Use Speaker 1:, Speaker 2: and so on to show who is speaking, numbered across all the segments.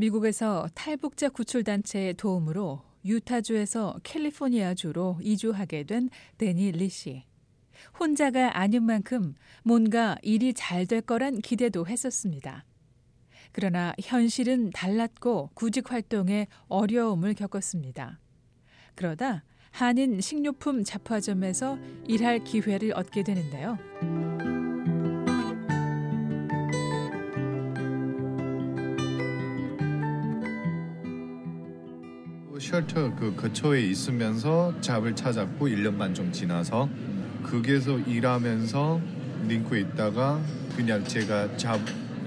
Speaker 1: 미국에서 탈북자 구출단체의 도움으로 유타주에서 캘리포니아주로 이주하게 된 데니 리 씨. 혼자가 아닌 만큼 뭔가 일이 잘 될 거란 기대도 했었습니다. 그러나 현실은 달랐고 구직 활동에 어려움을 겪었습니다. 그러다 한인 식료품 잡화점에서 일할 기회를 얻게 되는데요.
Speaker 2: 쉘터 그 근처에 있으면서 잡을 찾았고 1년 반 좀 지나서 거기에서 일하면서 링크에 있다가 그냥 제가 잡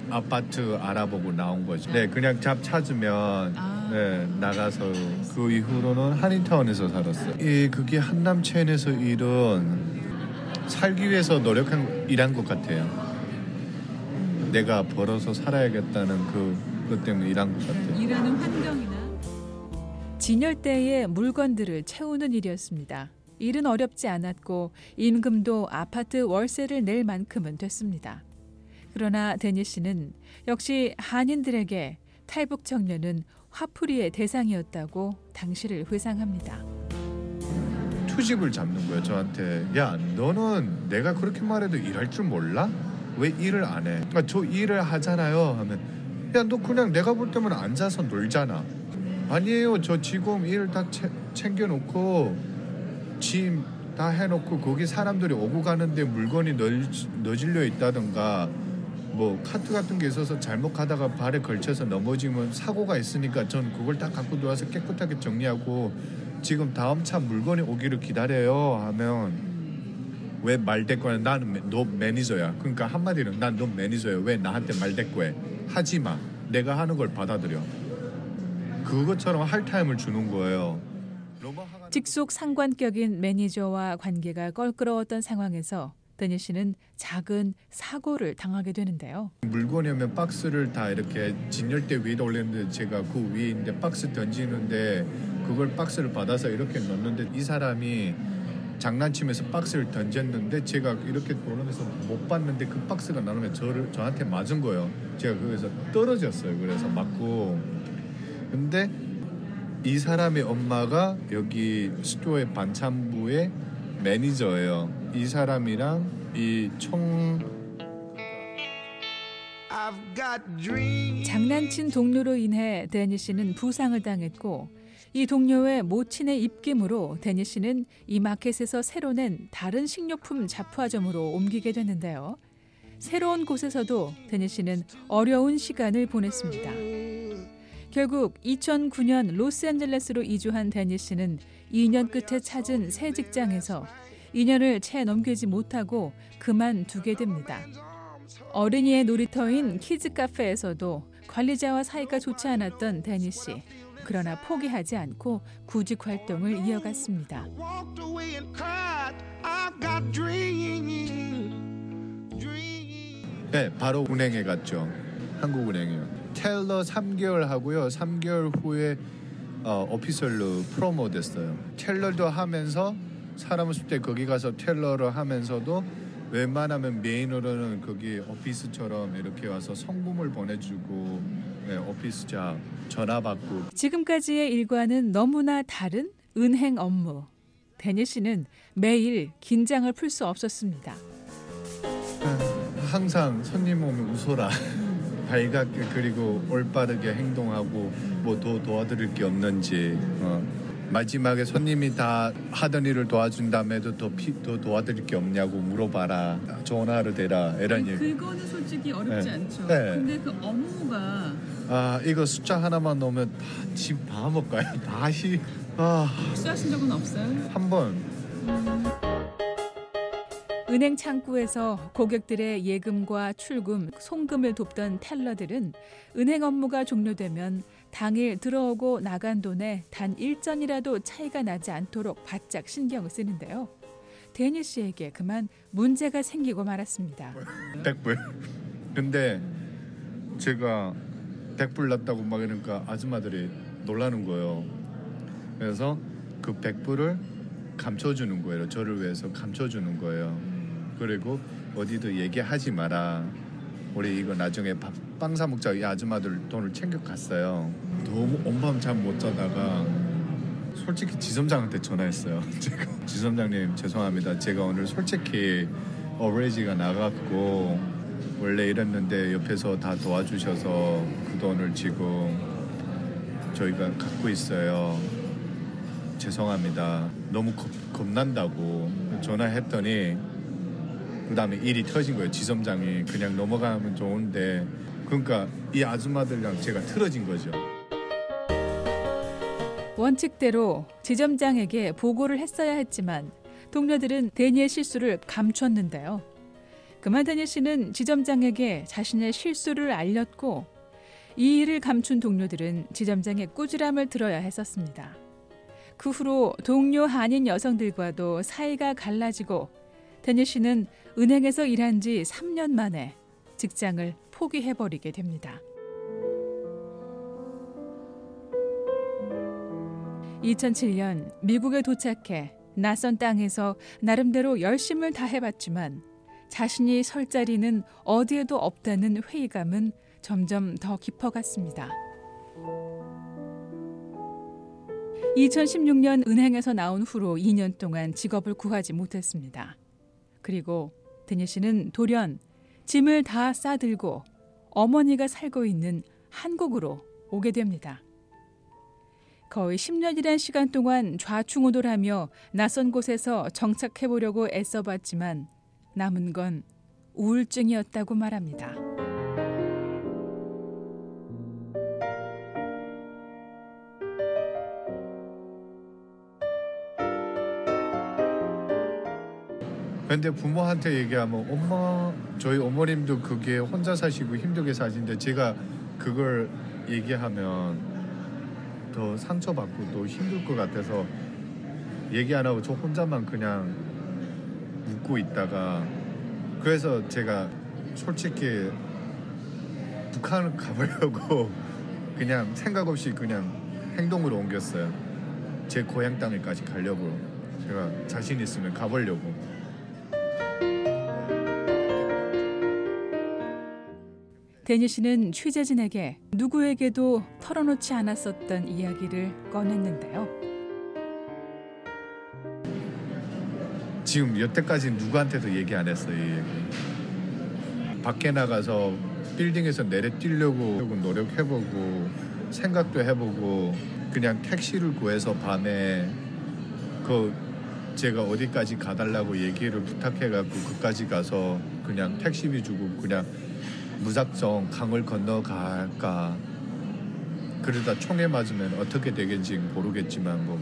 Speaker 2: 아파트 알아보고 나온 거죠. 네, 그냥 잡 찾으면
Speaker 1: 아.
Speaker 2: 네, 나가서 그 이후로는 한인타운에서 살았어요. 이 그게 한남 체인에서 일은 살기 위해서 노력한 일한 것 같아요. 내가 벌어서 살아야겠다는 그, 그 때문에 일한 것 같아요.
Speaker 1: 일하는 환경이나 진열대에 물건들을 채우는 일이었습니다. 일은 어렵지 않았고 임금도 아파트 월세를 낼 만큼은 됐습니다. 그러나 데니 씨는 역시 한인들에게 탈북 청년은 화풀이의 대상이었다고 당시를 회상합니다.
Speaker 2: 투집을 잡는 거예요 저한테 야 너는 내가 그렇게 말해도 일할 줄 몰라? 왜 일을 안 해? 아, 저 일을 하잖아요 하면 야 너 그냥 내가 볼 때면 앉아서 놀잖아 아니에요. 저 지금 일 다 챙겨놓고 짐 다 해놓고 거기 사람들이 오고 가는데 물건이 널, 너질려 있다던가 뭐 카트 같은 게 있어서 잘못 가다가 발에 걸쳐서 넘어지면 사고가 있으니까 전 그걸 다 갖고 들어와서 깨끗하게 정리하고 지금 다음 차 물건이 오기를 기다려요 하면 왜 말대꾸야 나는 매- 너 매니저야. 그러니까 한마디로 난 너 매니저야. 왜 나한테 말대꾸해? 하지마. 내가 하는 걸 받아들여 그것처럼 hard time을 주는 거예요
Speaker 1: 직속 상관격인 매니저와 관계가 껄끄러웠던 상황에서 데니 씨는 작은 사고를 당하게 되는데요.
Speaker 2: 물건이 오면 박스를 다 이렇게 진열대 위에다 올렸는데 제가 그 위에 있는데 박스 던지는데 그걸 박스를 받아서 이렇게 넣는데 이 사람이 장난치면서 박스를 던졌는데 제가 이렇게 돌아면서 못 봤는데 그 박스가 나오면 저를 저한테 맞은 거예요. 제가 거기서 떨어졌어요. 그래서 맞고 근데 이 사람의 엄마가 여기 store의 반찬부의 매니저예요. 이 사람이랑 이총
Speaker 3: I've got dreams.
Speaker 1: 장난친 동료로 인해 데니 씨는 부상을 당했고 이 동료의 모친의 입김으로 데니 씨는 이 마켓에서 새로 낸 다른 식료품 잡화점으로 옮기게 됐는데요. 새로운 곳에서도 데니 씨는 어려운 시간을 보냈습니다. 결국 2009년 로스앤젤레스로 이주한 데니 씨는 2년 끝에 찾은 새 직장에서 2년을 채 넘기지 못하고 그만두게 됩니다. 어린이의 놀이터인 키즈 카페에서도 관리자와 사이가 좋지 않았던 데니 씨. 그러나 포기하지 않고 구직 활동을 이어갔습니다.
Speaker 2: 네, 바로 은행에 갔죠. 한국은행이요. 텔러 3개월 하고요. 3개월 후에 어, 오피셜로 프로모 됐어요. 텔러도 하면서 사람 없을 때 거기 가서 텔러를 하면서도 웬만하면 메인으로는 거기 오피스처럼 이렇게 와서 성금을 보내주고 네, 오피스 잡 전화 받고
Speaker 1: 지금까지의 일과는 너무나 다른 은행 업무. 데니 씨는 매일 긴장을 풀 수 없었습니다.
Speaker 2: 항상 손님 오면 웃어라. 발갛게 그리고 올바르게 행동하고 뭐 더 도와드릴 게 없는지 어. 마지막에 손님이 다 하던 일을 도와준 다음에도 더, 피, 더 도와드릴 게 없냐고 물어봐라 하루 되라 이런 얘기
Speaker 1: 그거는 솔직히 어렵지
Speaker 2: 네.
Speaker 1: 않죠.
Speaker 2: 네.
Speaker 1: 근데 그 업무가
Speaker 2: 아 이거 숫자 하나만 넣으면 다집 봐먹까요 다시
Speaker 1: 수하신 적은 없어요?
Speaker 2: 아한번
Speaker 1: 은행 창구에서 고객들의 예금과 출금, 송금을 돕던 텔러들은 은행 업무가 종료되면 당일 들어오고 나간 돈에 단 일전이라도 차이가 나지 않도록 바짝 신경을 쓰는데요. 데니 씨에게 그만 문제가 생기고 말았습니다.
Speaker 2: 백불 근데 제가 백불 났다고 막 이러니까 아줌마들이 놀라는 거예요 그래서 그 백불을 감춰주는 거예요 저를 위해서 감춰주는 거예요 그리고 어디도 얘기하지 마라 우리 이거 나중에 바, 빵사 먹자 이 아줌마들 돈을 챙겨 갔어요. 너무 온밤 잠 못 자다가 솔직히 지점장한테 전화했어요. 제가 지점장님 죄송합니다. 제가 오늘 솔직히 어브레이지가 나갔고 원래 이랬는데 옆에서 다 도와주셔서 그 돈을 지금 저희가 갖고 있어요. 죄송합니다. 너무 겁, 겁난다고 전화했더니 그 다음에 일이 터진 거예요. 지점장이 그냥 넘어가면 좋은데 그러니까 이 아줌마들이랑 제가 틀어진 거죠.
Speaker 1: 원칙대로 지점장에게 보고를 했어야 했지만 동료들은 데니의 실수를 감췄는데요. 그만 데니 씨는 지점장에게 자신의 실수를 알렸고 이 일을 감춘 동료들은 지점장의 꾸지람을 들어야 했었습니다. 그 후로 동료 한인 여성들과도 사이가 갈라지고 데니 씨는 은행에서 일한 지 3년 만에 직장을 포기해버리게 됩니다. 2007년 미국에 도착해 낯선 땅에서 나름대로 열심을 다해봤지만 자신이 설 자리는 어디에도 없다는 회의감은 점점 더 깊어갔습니다. 2016년 은행에서 나온 후로 2년 동안 직업을 구하지 못했습니다. 그리고 드니 씨는 돌연 짐을 다 싸들고 어머니가 살고 있는 한국으로 오게 됩니다. 거의 10년이란 시간 동안 좌충우돌하며 낯선 곳에서 정착해 보려고 애써봤지만 남은 건 우울증이었다고 말합니다.
Speaker 2: 근데 부모한테 얘기하면 엄마 저희 어머님도 그게 혼자 사시고 힘들게 사시는데 제가 그걸 얘기하면 더 상처받고 또 힘들 것 같아서 얘기 안 하고 저 혼자만 그냥 웃고 있다가 그래서 제가 솔직히 북한을 가보려고 그냥 생각 없이 그냥 행동으로 옮겼어요. 제 고향 땅에까지 가려고 제가 자신 있으면 가보려고.
Speaker 1: 데니 씨는 취재진에게 누구에게도 털어놓지 않았었던 이야기를 꺼냈는데요.
Speaker 2: 지금 여태까지 누구한테도 얘기 안 했어요. 이 얘기. 밖에 나가서 빌딩에서 내려 뛰려고 노력해보고 생각도 해보고 그냥 택시를 구해서 밤에 그 제가 어디까지 가달라고 얘기를 부탁해갖고 그까지 가서 그냥 택시비 주고 그냥 무작정 강을 건너갈까 그러다 총에 맞으면 어떻게 되겠지 모르겠지만 뭐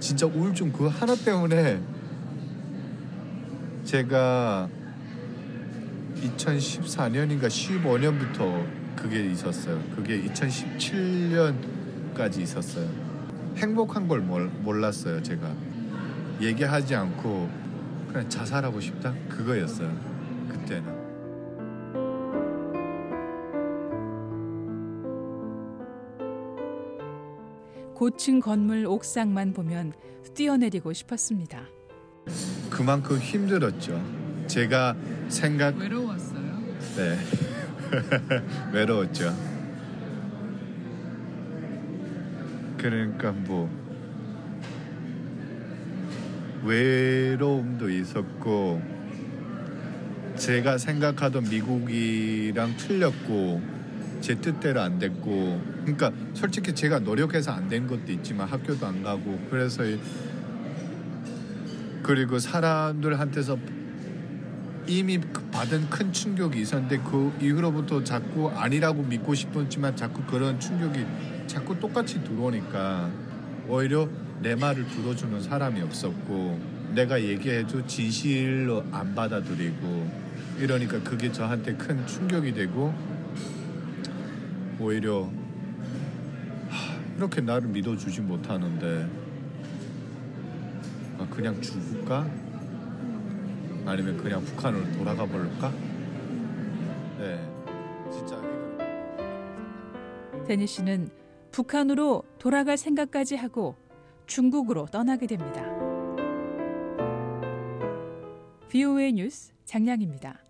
Speaker 2: 진짜 우울증 그 하나 때문에 제가 2014년인가 15년부터 그게 있었어요. 그게 2017년까지 있었어요. 행복한 걸 몰, 몰랐어요, 제가. 얘기하지 않고 그냥 자살하고 싶다? 그거였어요. 그때는.
Speaker 1: 고층 건물 옥상만 보면 뛰어내리고 싶었습니다.
Speaker 2: 그만큼 힘들었죠. 제가 생각
Speaker 1: 외로웠어요.
Speaker 2: 네 외로웠죠. 그러니까 뭐 외로움도 있었고 제가 생각하던 미국이랑 틀렸고 제 뜻대로 안 됐고 그러니까 솔직히 제가 노력해서 안 된 것도 있지만 학교도 안 가고 그래서 이- 그리고 사람들한테서 이미 그 받은 큰 충격이 있었는데 그 이후로부터 자꾸 아니라고 믿고 싶었지만 자꾸 그런 충격이 자꾸 똑같이 들어오니까 오히려 내 말을 들어주는 사람이 없었고 내가 얘기해도 진실로 안 받아들이고 이러니까 그게 저한테 큰 충격이 되고 오히려 하, 이렇게 나를 믿어주지 못하는데 아, 그냥 죽을까? 아니면 그냥 북한으로 돌아가 볼까? 네, 진짜
Speaker 1: 데니 씨는 북한으로 돌아갈 생각까지 하고 중국으로 떠나게 됩니다. VOA 뉴스 장량입니다.